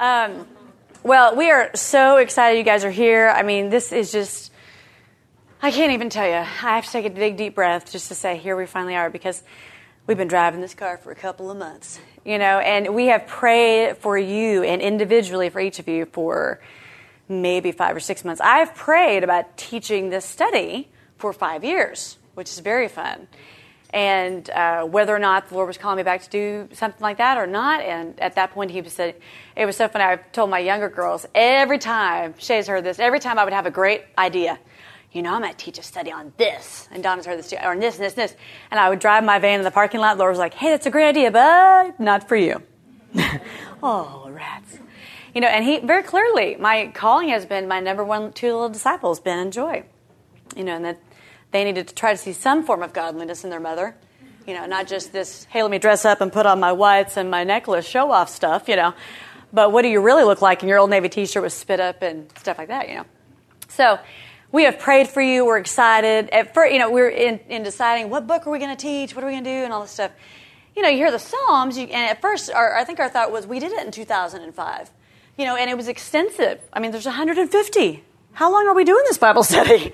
Um, well, we are so excited you guys are here. I mean, this is just, I can't even tell you. I have to take a big, deep breath just to say, here we finally are, because we've been driving this car for a couple of months, you know, and we have prayed for you and individually for each of you for maybe five or six months. I've prayed about teaching this study for five years, which is very fun and uh, whether or not the Lord was calling me back to do something like that or not. And at that point, he said, it was so funny. I've told my younger girls every time, Shay's heard this, every time I would have a great idea, you know, I'm going to teach a study on this. And Donna's heard this too, or this and this and this. And I would drive my van in the parking lot. Lord was like, hey, that's a great idea, but not for you. oh, rats. You know, and he very clearly, my calling has been my number one two little disciples, Ben and Joy. You know, and that they needed to try to see some form of godliness in their mother. You know, not just this, hey, let me dress up and put on my whites and my necklace, show off stuff, you know. But what do you really look like in your old Navy t shirt with spit up and stuff like that, you know? So we have prayed for you. We're excited. At first, you know, we're in, in deciding what book are we going to teach, what are we going to do, and all this stuff. You know, you hear the Psalms, you, and at first, our, I think our thought was we did it in 2005. You know, and it was extensive. I mean, there's 150. How long are we doing this Bible study?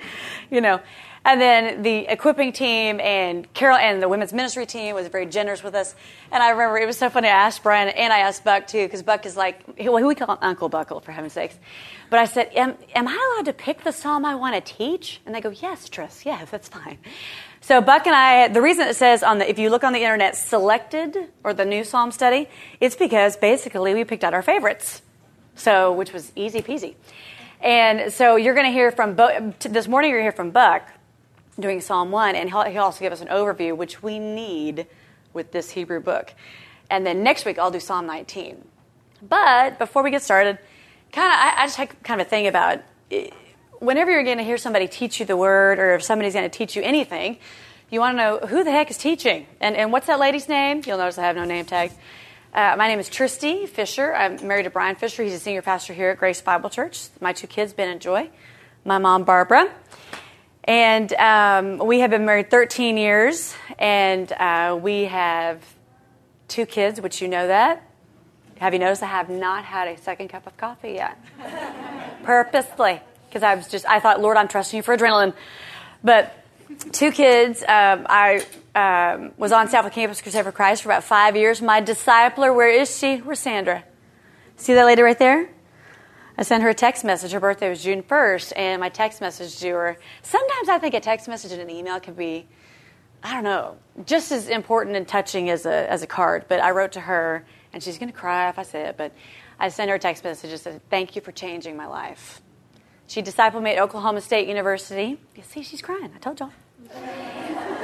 you know, and then the equipping team and Carol and the women's ministry team was very generous with us. And I remember it was so funny. I asked Brian and I asked Buck too, because Buck is like, well, we call Uncle Buckle for heaven's sakes. But I said, am, am I allowed to pick the psalm I want to teach? And they go, yes, Tris, yes, that's fine. So Buck and I, the reason it says on the, if you look on the internet, selected or the new psalm study, it's because basically we picked out our favorites. So, which was easy peasy. And so you're going to hear from, this morning you're going to hear from Buck doing Psalm 1, and he'll, he'll also give us an overview, which we need with this Hebrew book. And then next week, I'll do Psalm 19. But before we get started, kind of, I, I just had kind of a thing about it. whenever you're going to hear somebody teach you the word, or if somebody's going to teach you anything, you want to know who the heck is teaching. And, and what's that lady's name? You'll notice I have no name tag. Uh, my name is Tristie Fisher. I'm married to Brian Fisher. He's a senior pastor here at Grace Bible Church. My two kids, Ben and Joy. My mom, Barbara. And um, we have been married 13 years, and uh, we have two kids, which you know that. Have you noticed I have not had a second cup of coffee yet? Purposely, because I was just, I thought, Lord, I'm trusting you for adrenaline. But two kids. Um, I um, was on staff Southwood Campus Crusade for Christ for about five years. My discipler, where is she? Where's Sandra? See that lady right there? I sent her a text message. Her birthday was June 1st, and my text message to her. Sometimes I think a text message and an email can be, I don't know, just as important and touching as a, as a card. But I wrote to her, and she's going to cry if I say it, but I sent her a text message and said, Thank you for changing my life. She discipled me at Oklahoma State University. You see, she's crying. I told y'all.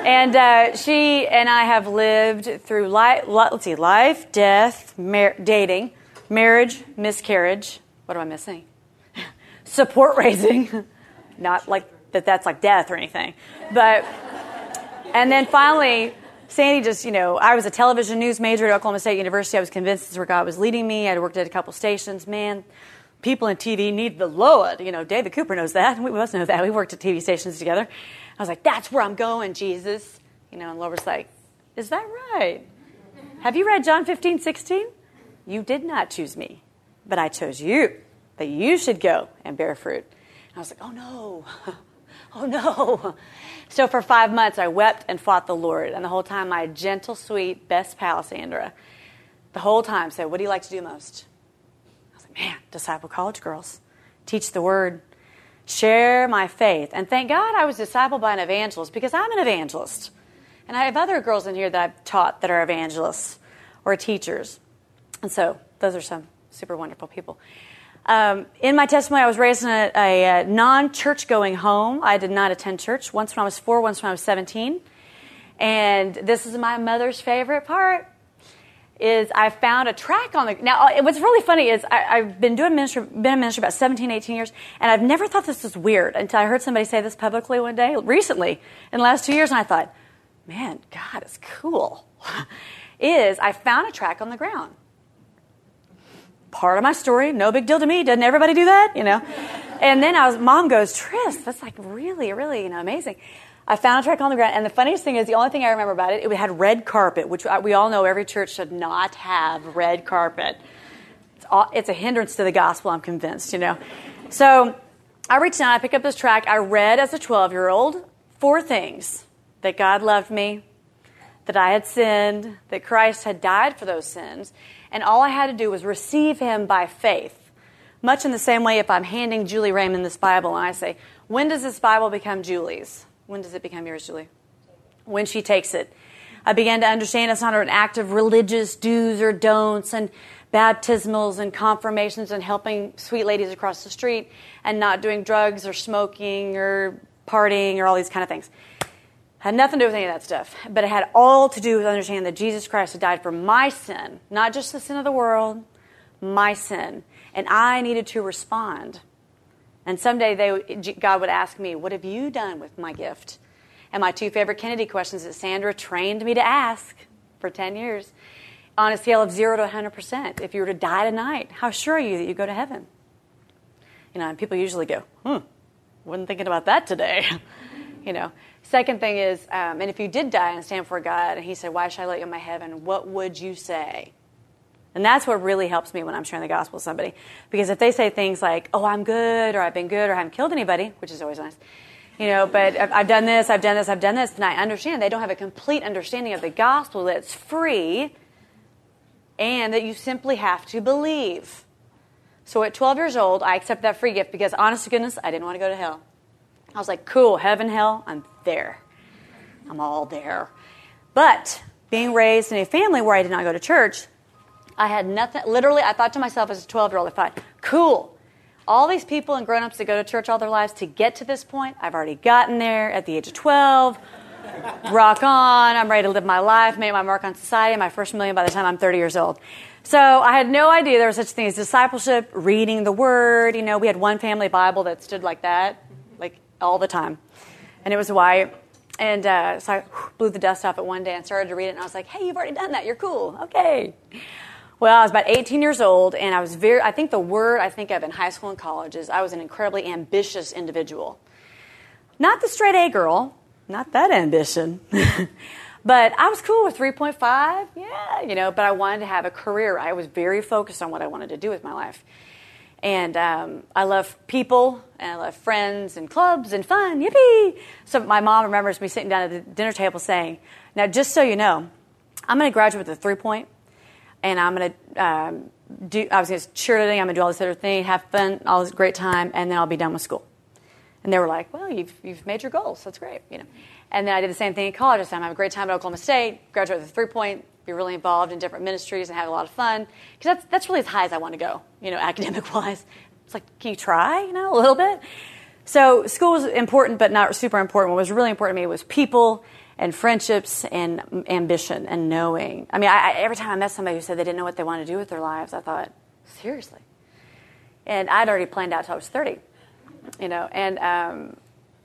and uh, she and I have lived through life, let's see, life, death, mar- dating, marriage, miscarriage, what am I missing? Support raising. Not like that that's like death or anything. But, and then finally, Sandy just, you know, I was a television news major at Oklahoma State University. I was convinced this is where God was leading me. I'd worked at a couple stations. Man, people in TV need the Lord. You know, David Cooper knows that. We both know that. We worked at TV stations together. I was like, that's where I'm going, Jesus. You know, and was like, is that right? Have you read John 15, 16? You did not choose me, but I chose you that you should go and bear fruit. And I was like, oh no, oh no. So for five months, I wept and fought the Lord. And the whole time, my gentle, sweet, best pal, Sandra, the whole time said, What do you like to do most? I was like, Man, disciple college girls, teach the word, share my faith. And thank God I was discipled by an evangelist because I'm an evangelist. And I have other girls in here that I've taught that are evangelists or teachers. And so those are some super wonderful people. Um, in my testimony, I was raised in a, a, a non church going home. I did not attend church. Once when I was four, once when I was 17. And this is my mother's favorite part is I found a track on the now uh, what's really funny is I, have been doing ministry been a ministry about 17 18 years and I've never thought this was weird until I heard somebody say this publicly one day recently in the last two years and I thought man God is cool is I found a track on the ground part of my story. No big deal to me. Doesn't everybody do that? You know? And then I was, mom goes, Tris, that's like really, really, you know, amazing. I found a track on the ground, and the funniest thing is the only thing I remember about it, it had red carpet, which we all know every church should not have red carpet. It's it's a hindrance to the gospel, I'm convinced, you know. So I reached out, I picked up this track. I read as a 12 year old four things that God loved me, that I had sinned, that Christ had died for those sins, and all I had to do was receive Him by faith. Much in the same way, if I'm handing Julie Raymond this Bible and I say, When does this Bible become Julie's? When does it become yours, Julie? When she takes it. I began to understand it's not an act of religious do's or don'ts and baptismals and confirmations and helping sweet ladies across the street and not doing drugs or smoking or partying or all these kind of things. Had nothing to do with any of that stuff, but it had all to do with understanding that Jesus Christ had died for my sin, not just the sin of the world, my sin, and I needed to respond. And someday they, God would ask me, What have you done with my gift? And my two favorite Kennedy questions that Sandra trained me to ask for 10 years on a scale of 0 to 100%. If you were to die tonight, how sure are you that you go to heaven? You know, and people usually go, Hmm, wasn't thinking about that today. you know. Second thing is, um, and if you did die and stand before God and He said, Why should I let you in my heaven? What would you say? And that's what really helps me when I'm sharing the gospel with somebody. Because if they say things like, oh, I'm good, or I've been good, or I haven't killed anybody, which is always nice, you know, but I've done this, I've done this, I've done this, then I understand they don't have a complete understanding of the gospel that's free and that you simply have to believe. So at 12 years old, I accepted that free gift because, honest to goodness, I didn't want to go to hell. I was like, cool, heaven, hell, I'm there. I'm all there. But being raised in a family where I did not go to church, I had nothing. Literally, I thought to myself as a 12 year old, I thought, cool. All these people and grown ups that go to church all their lives to get to this point, I've already gotten there at the age of 12. Rock on. I'm ready to live my life, make my mark on society, my first million by the time I'm 30 years old. So I had no idea there was such a thing as discipleship, reading the word. You know, we had one family Bible that stood like that, all the time. And it was white. And uh, so I blew the dust off it one day and started to read it. And I was like, hey, you've already done that. You're cool. Okay. Well, I was about 18 years old, and I was very, I think the word I think of in high school and college is I was an incredibly ambitious individual. Not the straight A girl, not that ambition. but I was cool with 3.5, yeah, you know, but I wanted to have a career. I was very focused on what I wanted to do with my life. And um, I love people, and I love friends and clubs and fun, yippee! So my mom remembers me sitting down at the dinner table saying, Now, just so you know, I'm going to graduate with a 3.0 and I'm going to um, do, I was going to cheerleading, I'm going to do all this other thing, have fun, all this great time, and then I'll be done with school. And they were like, well, you've, you've made your goals. That's great, you know. And then I did the same thing in college. I said, I'm have a great time at Oklahoma State, graduate with a three point, be really involved in different ministries and have a lot of fun. Because that's, that's really as high as I want to go, you know, academic wise. It's like, can you try, you know, a little bit? So school was important, but not super important. What was really important to me was people and friendships and ambition and knowing. I mean, I, I, every time I met somebody who said they didn't know what they wanted to do with their lives, I thought, seriously. And I'd already planned out till I was 30, you know. And um,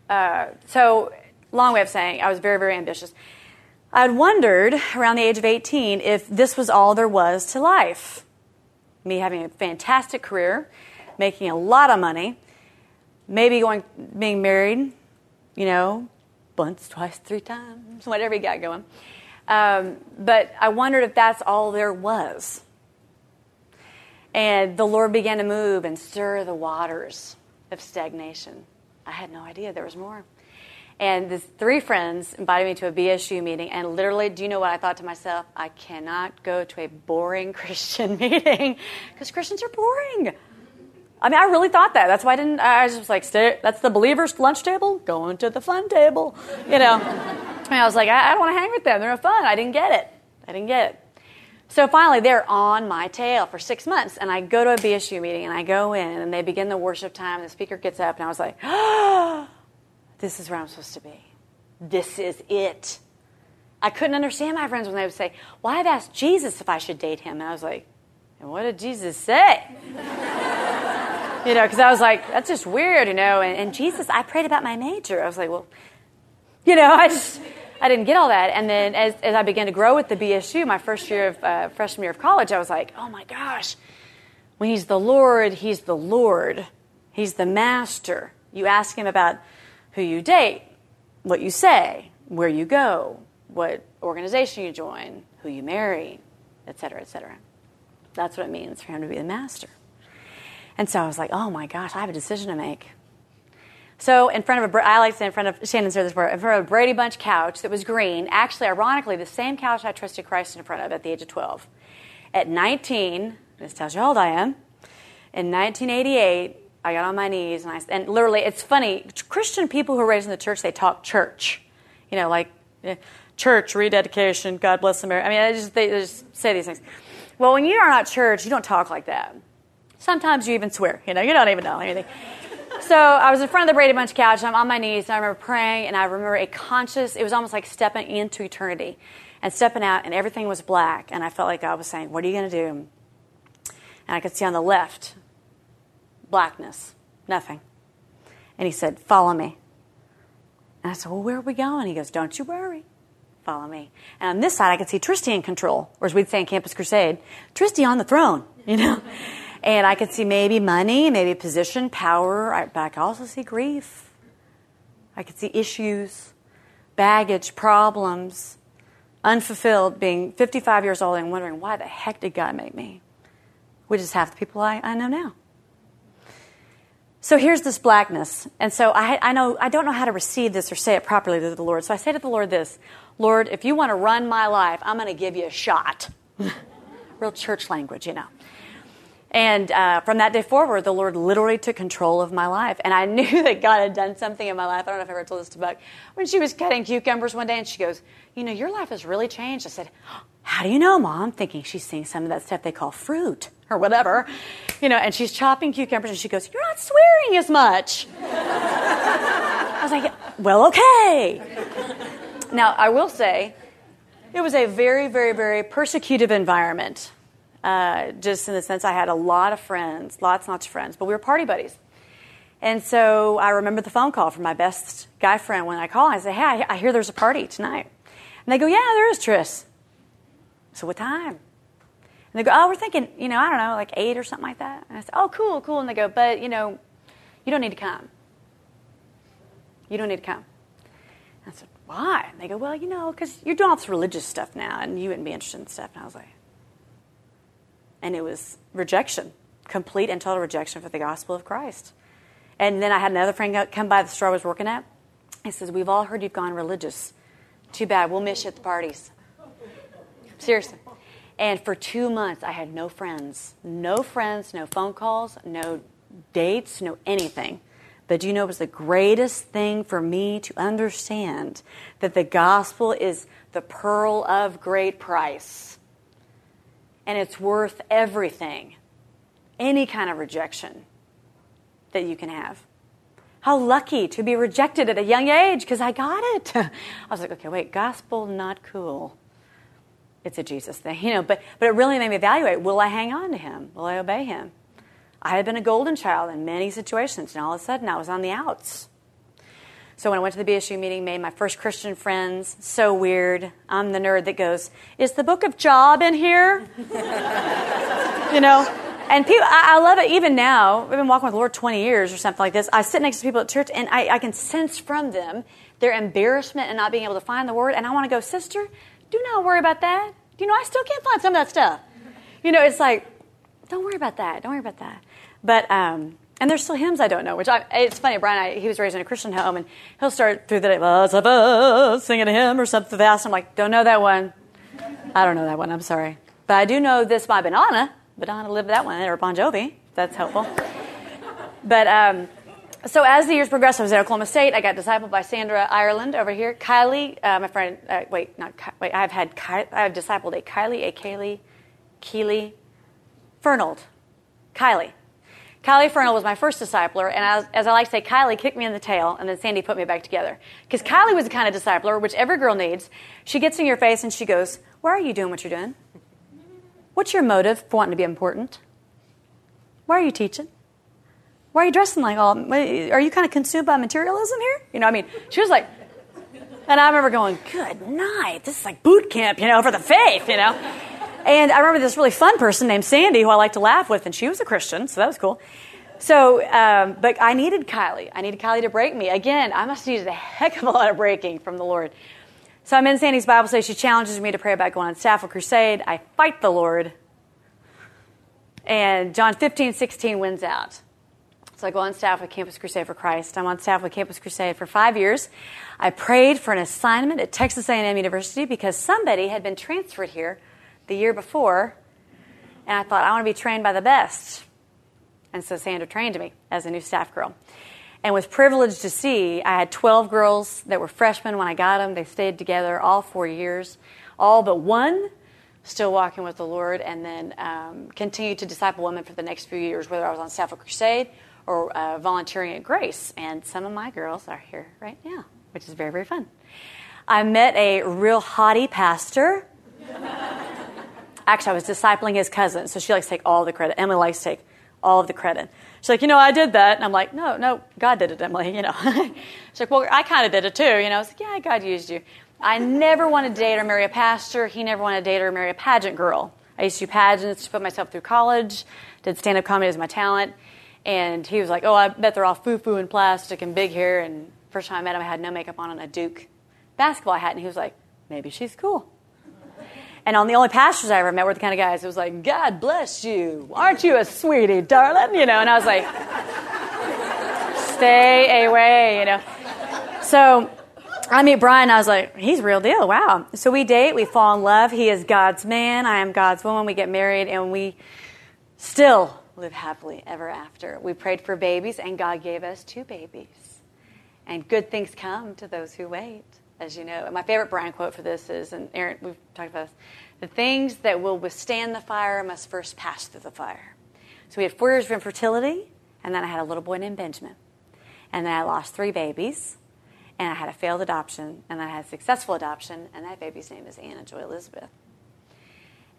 uh, so, long way of saying, I was very, very ambitious. I'd wondered around the age of 18 if this was all there was to life. Me having a fantastic career, making a lot of money, maybe going, being married, you know, once, twice, three times, whatever you got going. Um, but I wondered if that's all there was. And the Lord began to move and stir the waters of stagnation. I had no idea there was more. And the three friends invited me to a BSU meeting, and literally, do you know what I thought to myself? I cannot go to a boring Christian meeting because Christians are boring. I mean, I really thought that. That's why I didn't. I was just like, Stay, that's the believers' lunch table. Going to the fun table, you know. and I was like, I, I don't want to hang with them. They're no fun. I didn't get it. I didn't get it. So finally, they're on my tail for six months, and I go to a BSU meeting, and I go in, and they begin the worship time. And the speaker gets up, and I was like, oh, this is where I'm supposed to be. This is it. I couldn't understand my friends when they would say, Well, I've asked Jesus if I should date him. And I was like, And what did Jesus say? you know, because I was like, That's just weird, you know. And, and, Jesus, I prayed about my major. I was like, Well, you know, I just, I didn't get all that. And then as, as I began to grow with the BSU, my first year of, uh, freshman year of college, I was like, Oh my gosh, when he's the Lord, he's the Lord, he's the master. You ask him about who you date, what you say, where you go, what organization you join, who you marry, etc., cetera, et cetera. That's what it means for him to be the master. And so I was like, oh my gosh, I have a decision to make. So in front of a, I like to say in front of Shannon said this in front of a Brady Bunch couch that was green. Actually, ironically, the same couch I trusted Christ in front of at the age of 12. At 19, this tells you how old I am. In 1988, I got on my knees and I and literally, it's funny. Christian people who are raised in the church, they talk church, you know, like eh, church rededication, God bless America. I mean, I just, they just say these things. Well, when you are not church, you don't talk like that. Sometimes you even swear. You know, you don't even know anything so I was in front of the Brady Bunch couch. I'm on my knees, and I remember praying, and I remember a conscious. It was almost like stepping into eternity, and stepping out, and everything was black, and I felt like God was saying, "What are you going to do?" And I could see on the left, blackness, nothing. And He said, "Follow me." And I said, "Well, where are we going?" He goes, "Don't you worry." Follow me. And on this side, I could see Tristie in control, or as we'd say in Campus Crusade, Tristie on the throne, you know? And I could see maybe money, maybe position, power, but I could also see grief. I could see issues, baggage, problems, unfulfilled, being 55 years old and wondering, why the heck did God make me? Which is half the people I, I know now. So here's this blackness. And so I, I, know, I don't know how to receive this or say it properly to the Lord. So I say to the Lord this Lord, if you want to run my life, I'm going to give you a shot. Real church language, you know. And uh, from that day forward, the Lord literally took control of my life. And I knew that God had done something in my life. I don't know if I ever told this to Buck. When she was cutting cucumbers one day and she goes, You know, your life has really changed. I said, How do you know, Mom? Thinking she's seeing some of that stuff they call fruit or whatever. You know, and she's chopping cucumbers and she goes, You're not swearing as much. I was like, Well, okay. Now, I will say, it was a very, very, very persecutive environment uh, just in the sense I had a lot of friends, lots and lots of friends, but we were party buddies. And so I remember the phone call from my best guy friend when I call. I say, "Hey, I hear there's a party tonight," and they go, "Yeah, there is, Tris." So what time? And they go, "Oh, we're thinking, you know, I don't know, like eight or something like that." And I said, "Oh, cool, cool." And they go, "But you know, you don't need to come. You don't need to come." And I said, "Why?" And they go, "Well, you know, because you're doing all this religious stuff now, and you wouldn't be interested in stuff." And I was like, and it was rejection, complete and total rejection for the gospel of Christ. And then I had another friend come by the store I was working at. He says, We've all heard you've gone religious. Too bad. We'll miss you at the parties. Seriously. And for two months, I had no friends. No friends, no phone calls, no dates, no anything. But you know it was the greatest thing for me to understand that the gospel is the pearl of great price and it's worth everything. Any kind of rejection that you can have. How lucky to be rejected at a young age because I got it. I was like, okay, wait, gospel not cool. It's a Jesus thing, you know. But but it really made me evaluate: Will I hang on to Him? Will I obey Him? I had been a golden child in many situations, and all of a sudden I was on the outs. So when I went to the BSU meeting, made my first Christian friends. So weird. I'm the nerd that goes, "Is the Book of Job in here?" you know. And people, I, I, love it even now. I've been walking with the Lord 20 years or something like this. I sit next to people at church, and I, I can sense from them their embarrassment and not being able to find the word. And I want to go, sister, do not worry about that. You know I still can't find some of that stuff? You know, it's like, don't worry about that. Don't worry about that. But um, and there's still hymns I don't know, which I, it's funny. Brian, I, he was raised in a Christian home, and he'll start through the day, singing a hymn or something fast. I'm like, don't know that one. I don't know that one. I'm sorry, but I do know this by Banana. Banana lived that one, or Bon Jovi. That's helpful. but um, so as the years progressed, I was at Oklahoma State. I got discipled by Sandra Ireland over here. Kylie, uh, my friend. Uh, wait, not Ky- wait. I've had Ky- I've discipled a Kylie, a Kaylee, Keely, Fernald, Kylie. Kylie Fernald was my first discipler, and as, as, I like to say, Kylie kicked me in the tail, and then Sandy put me back together. Because Kylie was the kind of discipler which every girl needs. She gets in your face and she goes, Why are you doing what you're doing? What's your motive for wanting to be important? Why are you teaching? Why are you dressing like all? Are you kind of consumed by materialism here? You know, I mean, she was like, and I remember going, Good night. This is like boot camp, you know, for the faith, you know. And I remember this really fun person named Sandy who I like to laugh with, and she was a Christian, so that was cool. So, um, but I needed Kylie. I needed Kylie to break me. Again, I must have needed a heck of a lot of breaking from the Lord. So I'm in Sandy's Bible study. She challenges me to pray about going on staff or crusade. I fight the Lord. And John 15, 16 wins out. So I go on staff with Campus Crusade for Christ. I'm on staff with Campus Crusade for five years. I prayed for an assignment at Texas A&M University because somebody had been transferred here the year before, and I thought I want to be trained by the best. And so Sandra trained me as a new staff girl, and was privileged to see. I had 12 girls that were freshmen when I got them. They stayed together all four years, all but one still walking with the Lord, and then um, continued to disciple women for the next few years, whether I was on staff at Crusade or uh, volunteering at Grace. And some of my girls are here right now, which is very, very fun. I met a real haughty pastor. Actually, I was discipling his cousin, so she likes to take all the credit. Emily likes to take all of the credit. She's like, you know, I did that. And I'm like, no, no, God did it, Emily, you know. She's like, well, I kind of did it too, you know. I was like, yeah, God used you. I never wanted to date or marry a pastor. He never wanted to date or marry a pageant girl. I used to do pageants to put myself through college, did stand up comedy as my talent. And he was like, Oh, I bet they're all foo foo and plastic and big hair. And first time I met him, I had no makeup on and a Duke basketball hat. And he was like, Maybe she's cool. And on the only pastors I ever met were the kind of guys who was like, God bless you. Aren't you a sweetie, darling? You know, and I was like, Stay away, you know. So I meet Brian, I was like, he's real deal. Wow. So we date, we fall in love. He is God's man, I am God's woman. We get married, and we still live happily ever after. We prayed for babies, and God gave us two babies. And good things come to those who wait, as you know. And my favorite Brian quote for this is, and Aaron, we've talked about this the things that will withstand the fire must first pass through the fire. So we had four years of infertility, and then I had a little boy named Benjamin. And then I lost three babies and I had a failed adoption, and I had a successful adoption, and that baby's name is Anna Joy Elizabeth.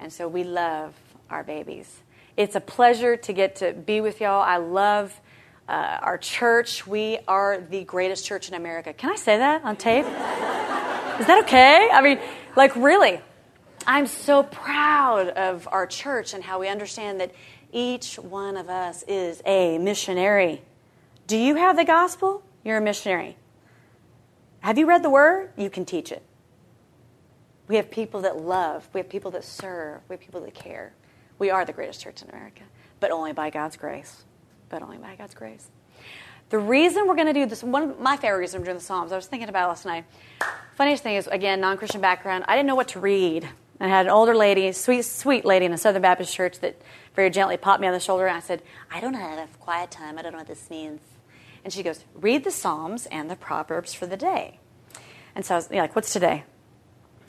And so we love our babies. It's a pleasure to get to be with y'all. I love uh, our church. We are the greatest church in America. Can I say that on tape? is that okay? I mean, like, really. I'm so proud of our church and how we understand that each one of us is a missionary. Do you have the gospel? You're a missionary. Have you read the Word? You can teach it. We have people that love, we have people that serve, we have people that care. We are the greatest church in America, but only by God's grace. But only by God's grace. The reason we're going to do this, one of my favorite reasons we're doing the Psalms, I was thinking about last night. Funniest thing is, again, non Christian background, I didn't know what to read. I had an older lady, sweet, sweet lady in a Southern Baptist church that very gently popped me on the shoulder, and I said, I don't have quiet time. I don't know what this means. And she goes, read the Psalms and the Proverbs for the day. And so I was like, what's today?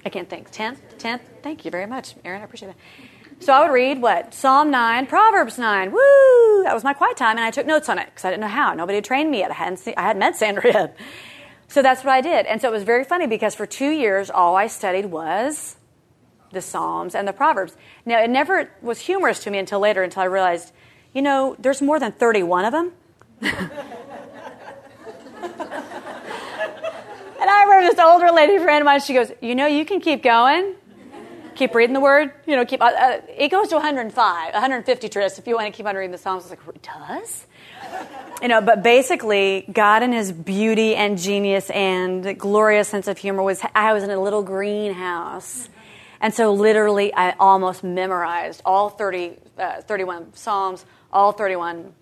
I can't think. 10th? 10th? Thank you very much, Aaron. I appreciate that. So I would read what? Psalm 9, Proverbs 9. Woo! That was my quiet time, and I took notes on it because I didn't know how. Nobody had trained me yet. I hadn't, seen, I hadn't met Sandra yet. So that's what I did. And so it was very funny because for two years, all I studied was the Psalms and the Proverbs. Now, it never was humorous to me until later, until I realized, you know, there's more than 31 of them. And I remember this older lady friend of mine, she goes, You know, you can keep going. Keep reading the word. You know, keep. Uh, uh it goes to 105, 150 tris if you want to keep on reading the Psalms. I was like, It does? You know, but basically, God in His beauty and genius and glorious sense of humor was. I was in a little greenhouse. And so, literally, I almost memorized all 30, uh, 31 Psalms, all 31.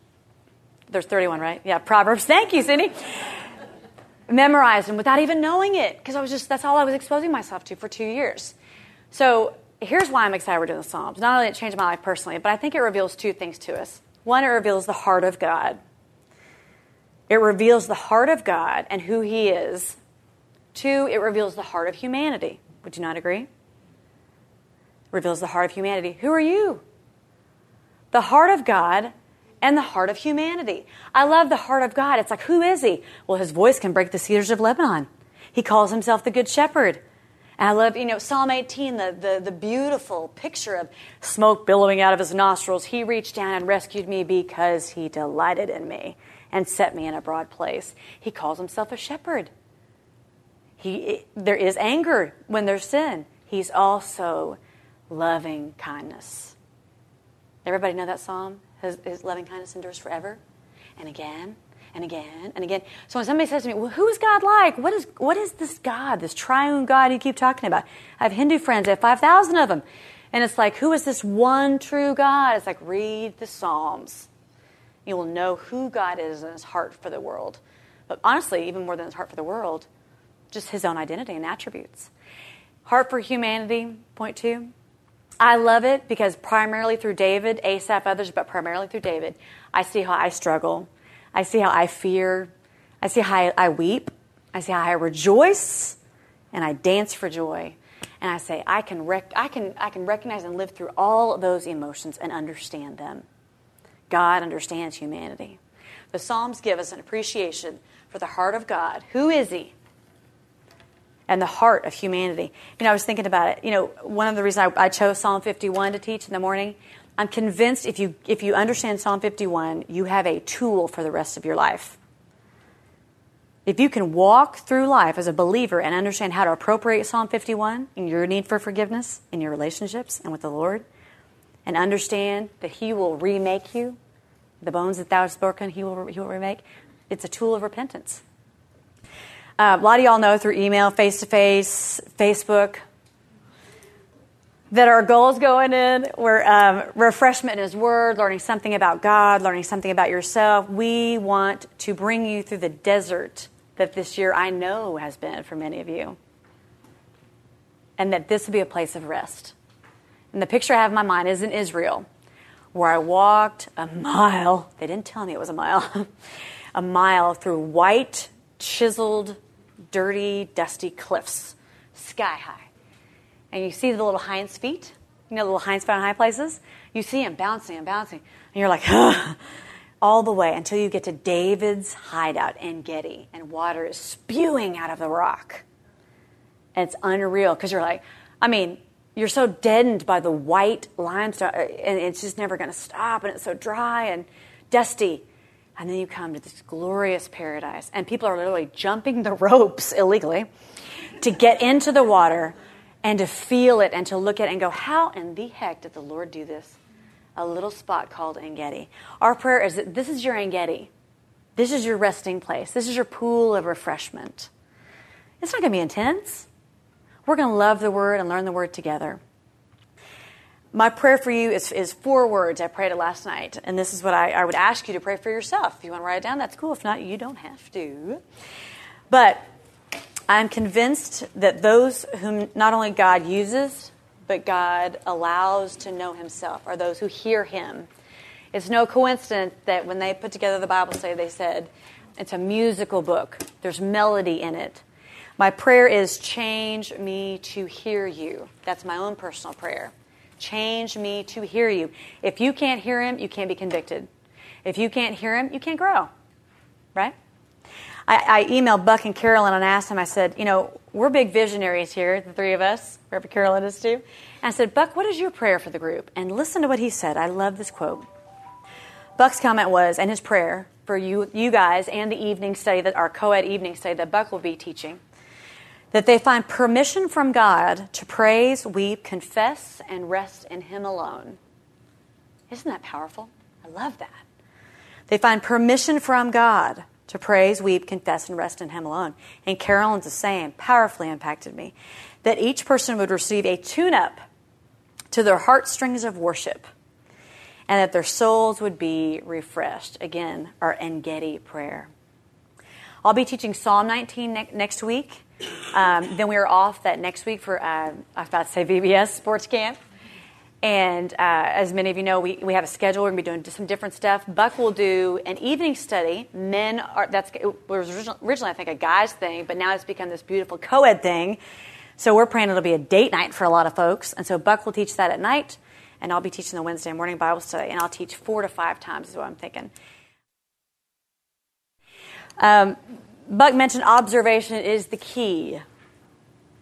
There's 31, right? Yeah, Proverbs. Thank you, Cindy memorized them without even knowing it because I was just, that's all I was exposing myself to for two years. So here's why I'm excited we're doing the Psalms. Not only it changed my life personally, but I think it reveals two things to us. One, it reveals the heart of God. It reveals the heart of God and who He is. Two, it reveals the heart of humanity. Would you not agree? It reveals the heart of humanity. Who are you? The heart of God and the heart of humanity. I love the heart of God. It's like, who is he? Well, his voice can break the cedars of Lebanon. He calls himself the Good Shepherd. And I love, you know, Psalm 18, the, the, the beautiful picture of smoke billowing out of his nostrils. He reached down and rescued me because he delighted in me and set me in a broad place. He calls himself a shepherd. He, there is anger when there's sin. He's also loving kindness. Everybody know that psalm? His, his loving kindness endures forever and again and again and again. So when somebody says to me, well, who is God like? What is, what is this God, this triune God you keep talking about? I have Hindu friends, I have 5,000 of them. And it's like, who is this one true God? It's like, read the Psalms. You will know who God is and his heart for the world. But honestly, even more than his heart for the world, just his own identity and attributes. Heart for humanity, point two. I love it because primarily through David, Asaph, others, but primarily through David, I see how I struggle. I see how I fear. I see how I weep. I see how I rejoice and I dance for joy. And I say, I can, rec- I, can, I can recognize and live through all those emotions and understand them. God understands humanity. The Psalms give us an appreciation for the heart of God. Who is He? And the heart of humanity. You know, I was thinking about it. You know, one of the reasons I, I chose Psalm 51 to teach in the morning, I'm convinced if you, if you understand Psalm 51, you have a tool for the rest of your life. If you can walk through life as a believer and understand how to appropriate Psalm 51 in your need for forgiveness, in your relationships, and with the Lord, and understand that He will remake you, the bones that thou hast broken, He will, he will remake, it's a tool of repentance. Uh, a lot of y'all know through email, face to face, Facebook, that our goals going in were um, refreshment in His Word, learning something about God, learning something about yourself. We want to bring you through the desert that this year I know has been for many of you. And that this will be a place of rest. And the picture I have in my mind is in Israel, where I walked a mile. They didn't tell me it was a mile. a mile through white, chiseled, dirty, dusty cliffs, sky high. And you see the little hinds feet, you know, the little hinds feet on high places? You see them bouncing and bouncing. And you're like, all the way until you get to David's hideout En Gedi, and water is spewing out of the rock. And it's unreal because you're like, I mean, you're so deadened by the white limestone, uh, and it's just never going to stop, and it's so dry and dusty. And then you come to this glorious paradise, and people are literally jumping the ropes illegally to get into the water and to feel it and to look at it and go, How in the heck did the Lord do this? a little spot called En Gedi. Our prayer is that this is your En Gedi. This is your resting place. This is your pool of refreshment. It's not going to be intense. We're going to love the Word and learn the Word together. My prayer for you is, is four words. I prayed it last night. And this is what I, I would ask you to pray for yourself. If you want to write it down, that's cool. If not, you don't have to. But I'm convinced that those whom not only God uses, but God allows to know Himself are those who hear Him. It's no coincidence that when they put together the Bible study, they said it's a musical book, there's melody in it. My prayer is change me to hear you. That's my own personal prayer. Change me to hear you. If you can't hear Him, you can't be convicted. If you can't hear Him, you can't grow. Right? I, I emailed Buck and Carolyn and asked them, I said, you know, we're big visionaries here, the three of us. Reverend Carolyn is too. And I said, Buck, what is your prayer for the group? And listen to what he said. I love this quote. Buck's comment was, and his prayer for you, you guys and the evening study, that our co ed evening study that Buck will be teaching, that they find permission from God to praise, weep, confess, and rest in Him alone. Isn't that powerful? I love that. They find permission from God to praise, weep, confess, and rest in Him alone. And Carolyn's the same, powerfully impacted me. That each person would receive a tune up to their heartstrings of worship and that their souls would be refreshed. Again, our En Gedi prayer. I'll be teaching Psalm 19 ne- next week. Um, then we are off that next week for, uh, I was about to say VBS sports camp. And uh, as many of you know, we, we have a schedule. We're going to be doing some different stuff. Buck will do an evening study. Men are, that's, was originally, I think, a guy's thing, but now it's become this beautiful co ed thing. So we're praying it'll be a date night for a lot of folks. And so Buck will teach that at night, and I'll be teaching the Wednesday morning Bible study, and I'll teach four to five times, is what I'm thinking. Um, Buck mentioned observation is the key.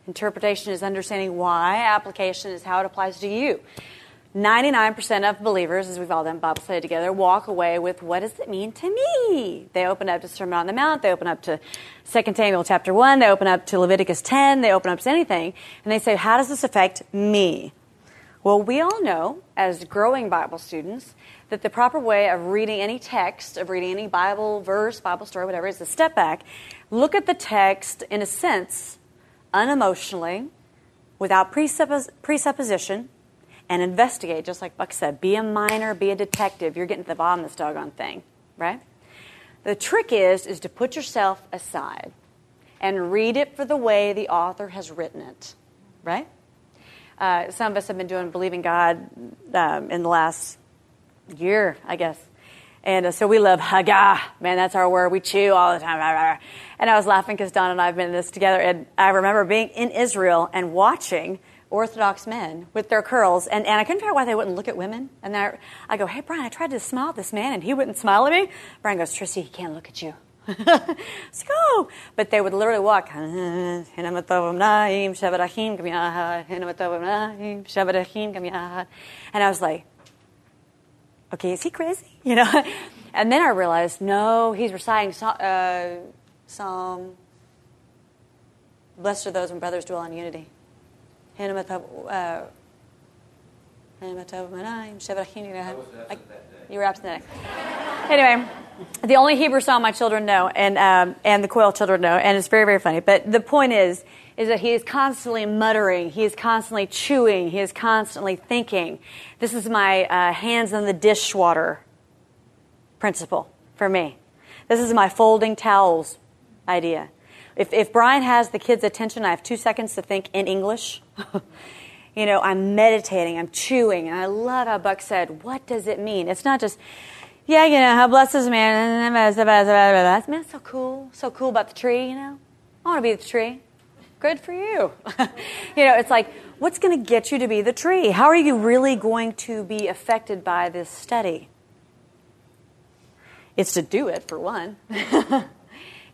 Interpretation is understanding why, application is how it applies to you. 99% of believers, as we've all done Bible study together, walk away with what does it mean to me? They open up to Sermon on the Mount, they open up to 2 Samuel chapter 1, they open up to Leviticus 10, they open up to anything, and they say, How does this affect me? Well, we all know, as growing Bible students, that the proper way of reading any text, of reading any Bible verse, Bible story, whatever, is to step back, look at the text in a sense unemotionally, without presuppos- presupposition, and investigate, just like Buck said. Be a miner, be a detective. You're getting to the bottom of this doggone thing, right? The trick is is to put yourself aside and read it for the way the author has written it, right? Uh, some of us have been doing believing God um, in the last year, I guess. And uh, so we love Haggah. Man, that's our word. We chew all the time. And I was laughing because Don and I have been in this together. And I remember being in Israel and watching Orthodox men with their curls. And, and I couldn't figure out why they wouldn't look at women. And I, I go, hey, Brian, I tried to smile at this man and he wouldn't smile at me. Brian goes, Tristie, he can't look at you. Let's go. But they would literally walk. And I was like, okay, is he crazy? You know? And then I realized, no, he's reciting uh, Psalm, Blessed are those when brothers dwell in unity. Uh, you were absent. Anyway, the only Hebrew song my children know, and um, and the Quail children know, and it's very very funny. But the point is, is that he is constantly muttering, he is constantly chewing, he is constantly thinking. This is my uh, hands in the dishwater principle for me. This is my folding towels idea. If, if Brian has the kids' attention, I have two seconds to think in English. you know, I'm meditating, I'm chewing, and I love how Buck said, What does it mean? It's not just, yeah, you know, how blessed is man. That's so cool, so cool about the tree, you know? I want to be the tree. Good for you. you know, it's like, what's going to get you to be the tree? How are you really going to be affected by this study? It's to do it, for one.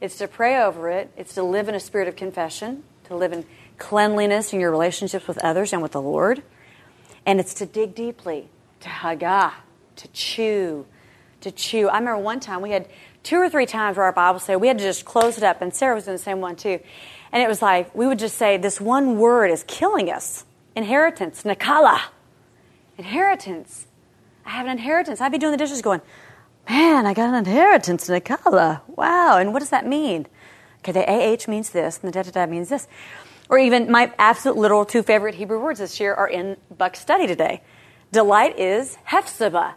it's to pray over it. It's to live in a spirit of confession, to live in cleanliness in your relationships with others and with the Lord. And it's to dig deeply, to haggah, to chew, to chew. I remember one time we had two or three times where our Bible said we had to just close it up, and Sarah was in the same one too. And it was like, we would just say, this one word is killing us. Inheritance, nakala. Inheritance. I have an inheritance. I'd be doing the dishes going, man, I got an inheritance, in nakala. Wow. And what does that mean? Okay, the AH means this, and the da da da means this. Or even my absolute literal two favorite Hebrew words this year are in Buck's study today. Delight is Hephzibah.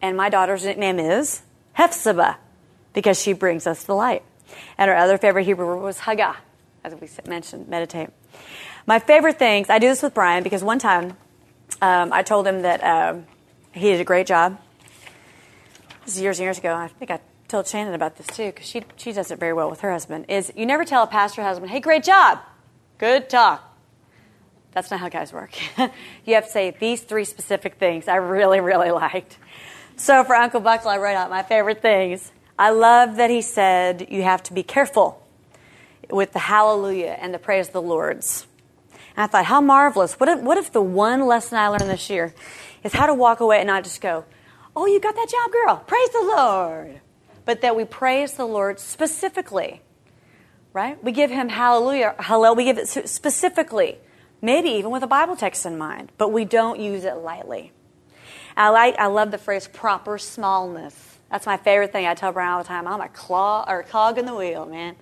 And my daughter's nickname is Hephzibah because she brings us delight. And our other favorite Hebrew word was Haggah as we mentioned, meditate. My favorite things, I do this with Brian because one time um, I told him that um, he did a great job. This is years and years ago. I think I told Shannon about this too because she, she does it very well with her husband. Is you never tell a pastor husband, hey, great job, good talk. That's not how guys work. you have to say these three specific things I really, really liked. So for Uncle Buckle, I wrote out my favorite things. I love that he said you have to be careful with the hallelujah and the praise of the Lord's. And I thought, how marvelous. What if, what if the one lesson I learned this year is how to walk away and not just go, oh, you got that job, girl. Praise the Lord. But that we praise the Lord specifically, right? We give him hallelujah, hallel. We give it specifically, maybe even with a Bible text in mind, but we don't use it lightly. I like, I love the phrase proper smallness. That's my favorite thing. I tell Brian all the time. I'm a claw or a cog in the wheel, man.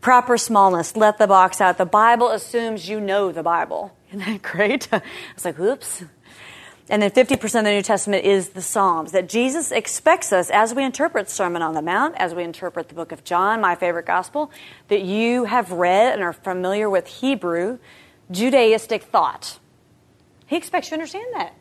Proper smallness, let the box out. The Bible assumes you know the Bible. Isn't that great? I was like, oops. And then 50% of the New Testament is the Psalms. That Jesus expects us, as we interpret Sermon on the Mount, as we interpret the book of John, my favorite gospel, that you have read and are familiar with Hebrew, Judaistic thought. He expects you to understand that.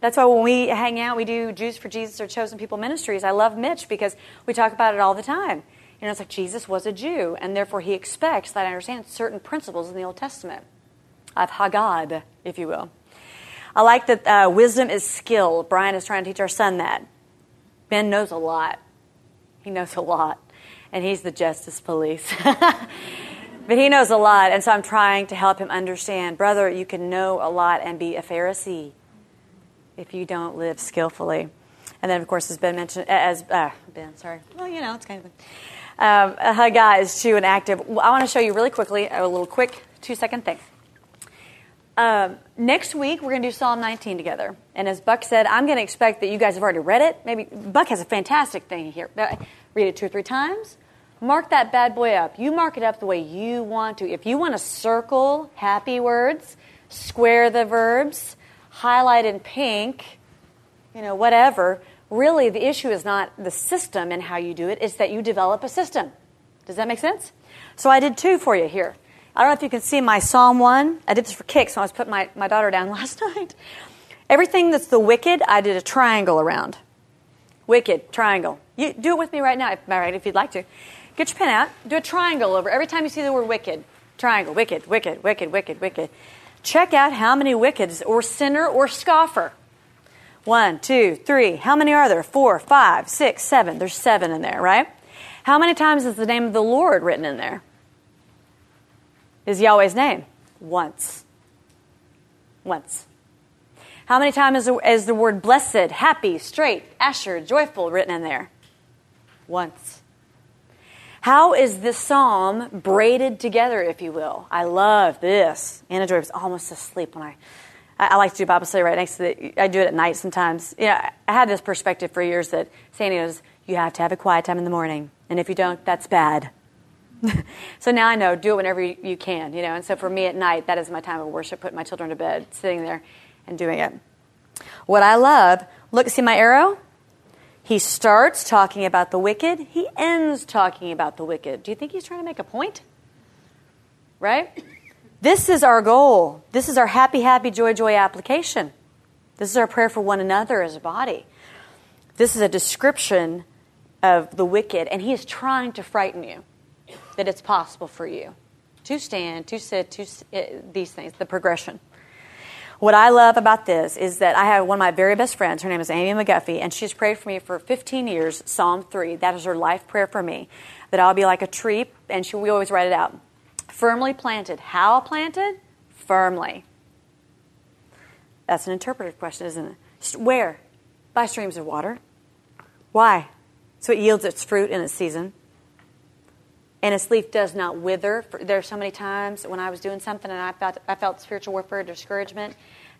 That's why when we hang out, we do Jews for Jesus or Chosen People Ministries. I love Mitch because we talk about it all the time. You know, it's like Jesus was a Jew, and therefore he expects that I understand certain principles in the Old Testament of Haggad, if you will. I like that uh, wisdom is skill. Brian is trying to teach our son that. Ben knows a lot. He knows a lot, and he's the justice police. but he knows a lot, and so I'm trying to help him understand, brother, you can know a lot and be a Pharisee if you don't live skillfully. And then, of course, as Ben mentioned, as uh, Ben, sorry. Well, you know, it's kind of um, Haggah is too and active. I want to show you really quickly a little quick two second thing. Um, next week we're going to do Psalm 19 together, and as Buck said, I'm going to expect that you guys have already read it. Maybe Buck has a fantastic thing here. Read it two or three times. Mark that bad boy up. You mark it up the way you want to. If you want to circle happy words, square the verbs, highlight in pink, you know, whatever. Really, the issue is not the system and how you do it, it's that you develop a system. Does that make sense? So I did two for you here. I don't know if you can see my Psalm 1. I did this for kicks when I was putting my, my daughter down last night. Everything that's the wicked, I did a triangle around. Wicked, triangle. You do it with me right now, if, right, if you'd like to. Get your pen out. Do a triangle over every time you see the word wicked. Triangle, wicked, wicked, wicked, wicked, wicked. Check out how many wickeds or sinner or scoffer. One, two, three. How many are there? Four, five, six, seven. There's seven in there, right? How many times is the name of the Lord written in there? Is Yahweh's name? Once. Once. How many times is the word blessed, happy, straight, asher, joyful written in there? Once. How is this psalm braided together, if you will? I love this. Anna Joy was almost asleep when I, I, like to do Bible study right next to the, I do it at night sometimes. You know, I had this perspective for years that Sandy knows you have to have a quiet time in the morning. And if you don't, that's bad. so now I know, do it whenever you, can, you know. And so for me at night, that is my time of worship, putting my children to bed, sitting there and doing it. What I love, look, see my arrow? He starts talking about the wicked, he ends talking about the wicked. Do you think he's trying to make a point? Right? This is our goal. This is our happy, happy, joy, joy application. This is our prayer for one another as a body. This is a description of the wicked, and he is trying to frighten you that it's possible for you to stand, to sit, to uh, these things, the progression. What I love about this is that I have one of my very best friends. Her name is Amy McGuffey, and she's prayed for me for 15 years. Psalm 3. That is her life prayer for me. That I'll be like a tree, and she, we always write it out. Firmly planted. How planted? Firmly. That's an interpretive question, isn't it? Where? By streams of water. Why? So it yields its fruit in its season and its leaf does not wither. There are so many times when I was doing something and I felt, I felt spiritual warfare, discouragement,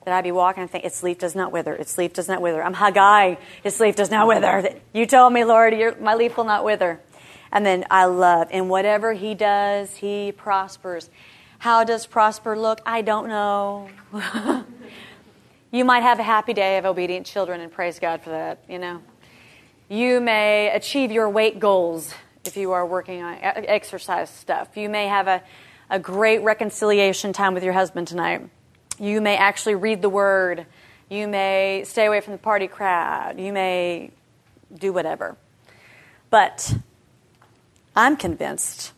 that I'd be walking and think, its leaf does not wither, its leaf does not wither. I'm Haggai, its leaf does not wither. You told me, Lord, my leaf will not wither. And then I love, and whatever he does, he prospers. How does prosper look? I don't know. you might have a happy day of obedient children, and praise God for that, you know. You may achieve your weight goals if you are working on exercise stuff. You may have a, a great reconciliation time with your husband tonight. You may actually read the word. You may stay away from the party crowd. You may do whatever. But I'm convinced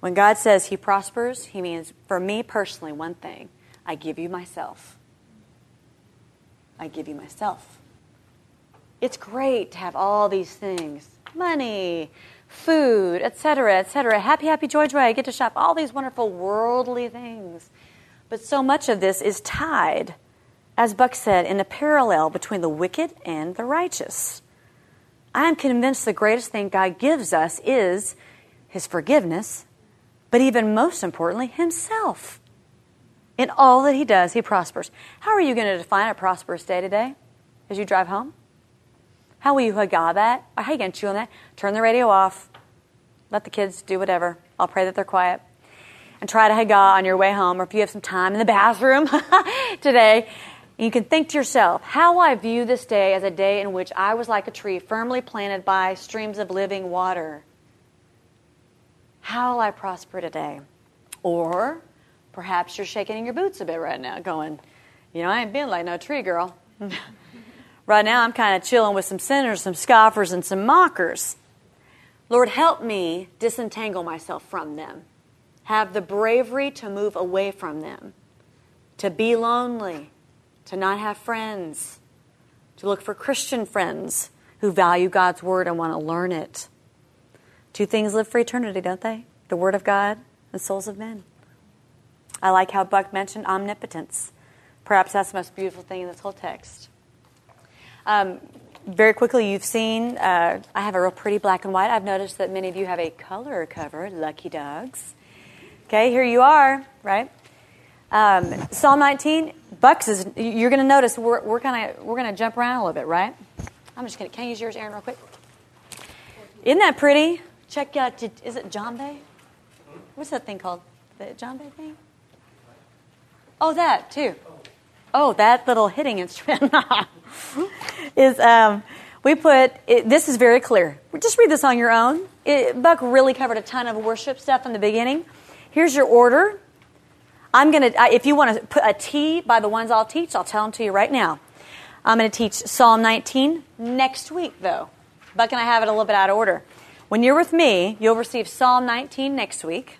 when God says He prospers, He means, for me personally, one thing I give you myself. I give you myself. It's great to have all these things money, food, etc., etc. Happy, happy, joy, joy. I get to shop. All these wonderful worldly things. But so much of this is tied, as Buck said, in a parallel between the wicked and the righteous. I am convinced the greatest thing God gives us is His forgiveness, but even most importantly, Himself. In all that He does, He prospers. How are you going to define a prosperous day today as you drive home? How will you Haggah that? Or how you going to chew on that? Turn the radio off. Let the kids do whatever. I'll pray that they're quiet. And try to Haggah on your way home, or if you have some time in the bathroom today, you can think to yourself, how I view this day as a day in which I was like a tree firmly planted by streams of living water? How will I prosper today? Or perhaps you're shaking in your boots a bit right now, going, you know, I ain't been like no tree girl. Right now, I'm kind of chilling with some sinners, some scoffers, and some mockers. Lord, help me disentangle myself from them. Have the bravery to move away from them, to be lonely, to not have friends, to look for Christian friends who value God's word and want to learn it. Two things live for eternity, don't they? The word of God and souls of men. I like how Buck mentioned omnipotence. Perhaps that's the most beautiful thing in this whole text. Um, very quickly, you've seen, uh, I have a real pretty black and white. I've noticed that many of you have a color cover, lucky dogs. Okay, here you are, right? Um, Psalm 19, Bucks is, you're going to notice we're, we're going we're gonna jump around a little bit, right? I'm just going to, can I use yours, Aaron, real quick? Isn't that pretty? Check out, is it Bay? What's that thing called? The Bay thing? Oh, that too. Oh, that little hitting instrument is um, we put it, this is very clear. Just read this on your own. It, Buck really covered a ton of worship stuff in the beginning. Here's your order. I'm going to, if you want to put a T by the ones I'll teach, I'll tell them to you right now. I'm going to teach Psalm 19 next week, though. Buck and I have it a little bit out of order. When you're with me, you'll receive Psalm 19 next week.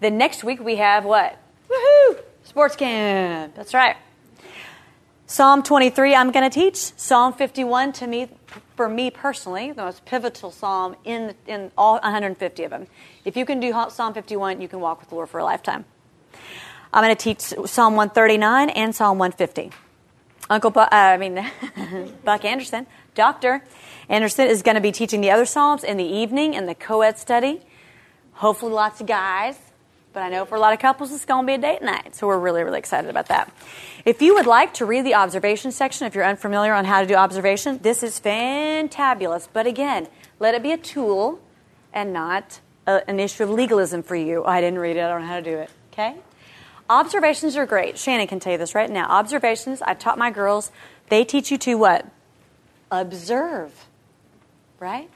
Then next week we have what? Woohoo! Sports camp. That's right. Psalm 23, I'm going to teach. Psalm 51, to me, for me personally, the most pivotal psalm in, in all 150 of them. If you can do Psalm 51, you can walk with the Lord for a lifetime. I'm going to teach Psalm 139 and Psalm 150. Uncle, Bu- uh, I mean, Buck Anderson, Doctor Anderson, is going to be teaching the other psalms in the evening in the co-ed study. Hopefully, lots of guys. But I know for a lot of couples, it's going to be a date night. So we're really, really excited about that. If you would like to read the observation section, if you're unfamiliar on how to do observation, this is fantabulous. But again, let it be a tool and not a, an issue of legalism for you. Oh, I didn't read it, I don't know how to do it. Okay? Observations are great. Shannon can tell you this right now. Observations, I've taught my girls, they teach you to what? Observe. Right?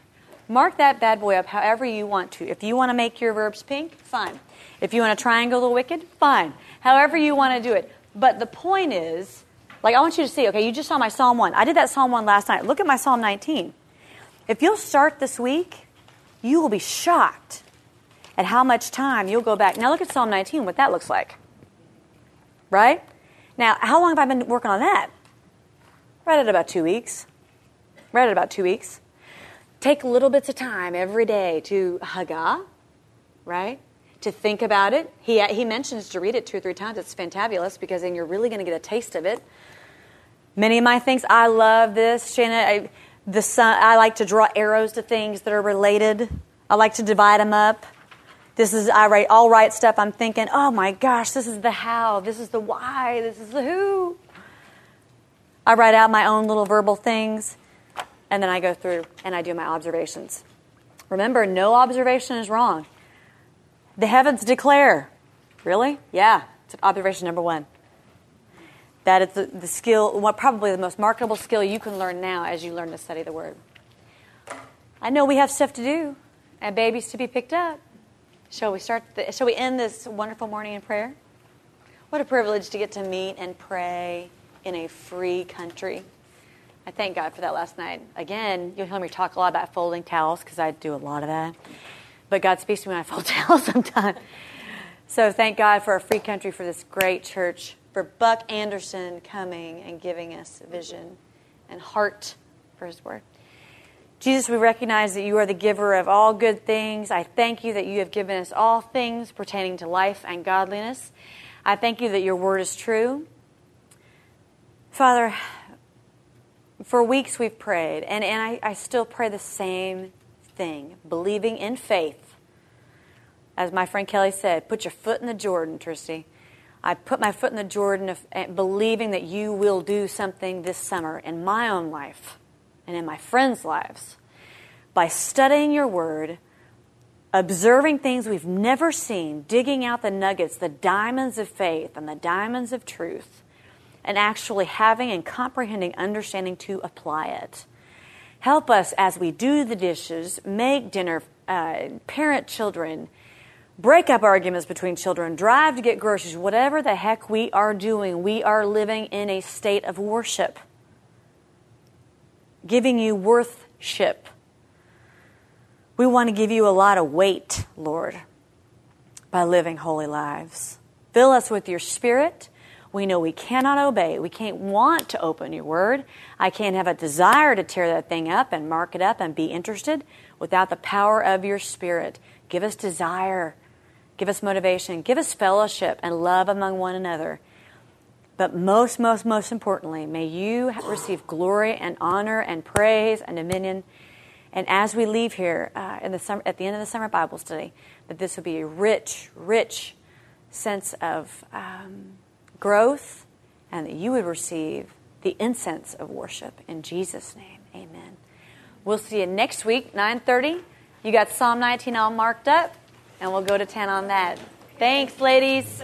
Mark that bad boy up however you want to. If you want to make your verbs pink, fine. If you want to triangle the wicked, fine. However you want to do it. But the point is, like I want you to see, okay, you just saw my Psalm 1. I did that Psalm 1 last night. Look at my Psalm 19. If you'll start this week, you will be shocked at how much time you'll go back. Now look at Psalm 19, what that looks like right? Now, how long have I been working on that? Right at about two weeks. Right at about two weeks. Take little bits of time every day to haga, right? To think about it. He, he mentions to read it two or three times. It's fantabulous because then you're really going to get a taste of it. Many of my things, I love this. Shannon, I, the sun, I like to draw arrows to things that are related. I like to divide them up. This is, I write, all write stuff. I'm thinking, oh my gosh, this is the how, this is the why, this is the who. I write out my own little verbal things, and then I go through and I do my observations. Remember, no observation is wrong. The heavens declare. Really? Yeah, it's observation number one. That is the, the skill, what probably the most marketable skill you can learn now as you learn to study the Word. I know we have stuff to do and babies to be picked up. Shall we start? The, shall we end this wonderful morning in prayer? What a privilege to get to meet and pray in a free country. I thank God for that last night. Again, you'll hear me talk a lot about folding towels because I do a lot of that. But God speaks to me when I fold towels sometimes. So thank God for a free country, for this great church, for Buck Anderson coming and giving us vision and heart for his word. Jesus, we recognize that you are the giver of all good things. I thank you that you have given us all things pertaining to life and godliness. I thank you that your word is true. Father, for weeks we've prayed, and, and I, I still pray the same thing, believing in faith. As my friend Kelly said, put your foot in the Jordan, Tristie. I put my foot in the Jordan of, believing that you will do something this summer in my own life and in my friends' lives by studying your word, observing things we've never seen, digging out the nuggets, the diamonds of faith and the diamonds of truth, and actually having and comprehending understanding to apply it. Help us as we do the dishes, make dinner, uh, parent children, break up arguments between children, drive to get groceries, whatever the heck we are doing, we are living in a state of worship giving you worthship. We want to give you a lot of weight, Lord, by living holy lives. Fill us with your spirit. We know we cannot obey. We can't want to open your word. I can't have a desire to tear that thing up and mark it up and be interested without the power of your spirit. Give us desire. Give us motivation. Give us fellowship and love among one another. But most, most, most importantly, may you receive glory and honor and praise and dominion. And as we leave here uh, in the summer, at the end of the summer Bible study, that this will be a rich, rich sense of um, growth and that you would receive the incense of worship. In Jesus' name, amen. We'll see you next week, 9.30. You got Psalm 19 all marked up, and we'll go to 10 on that. Thanks, ladies.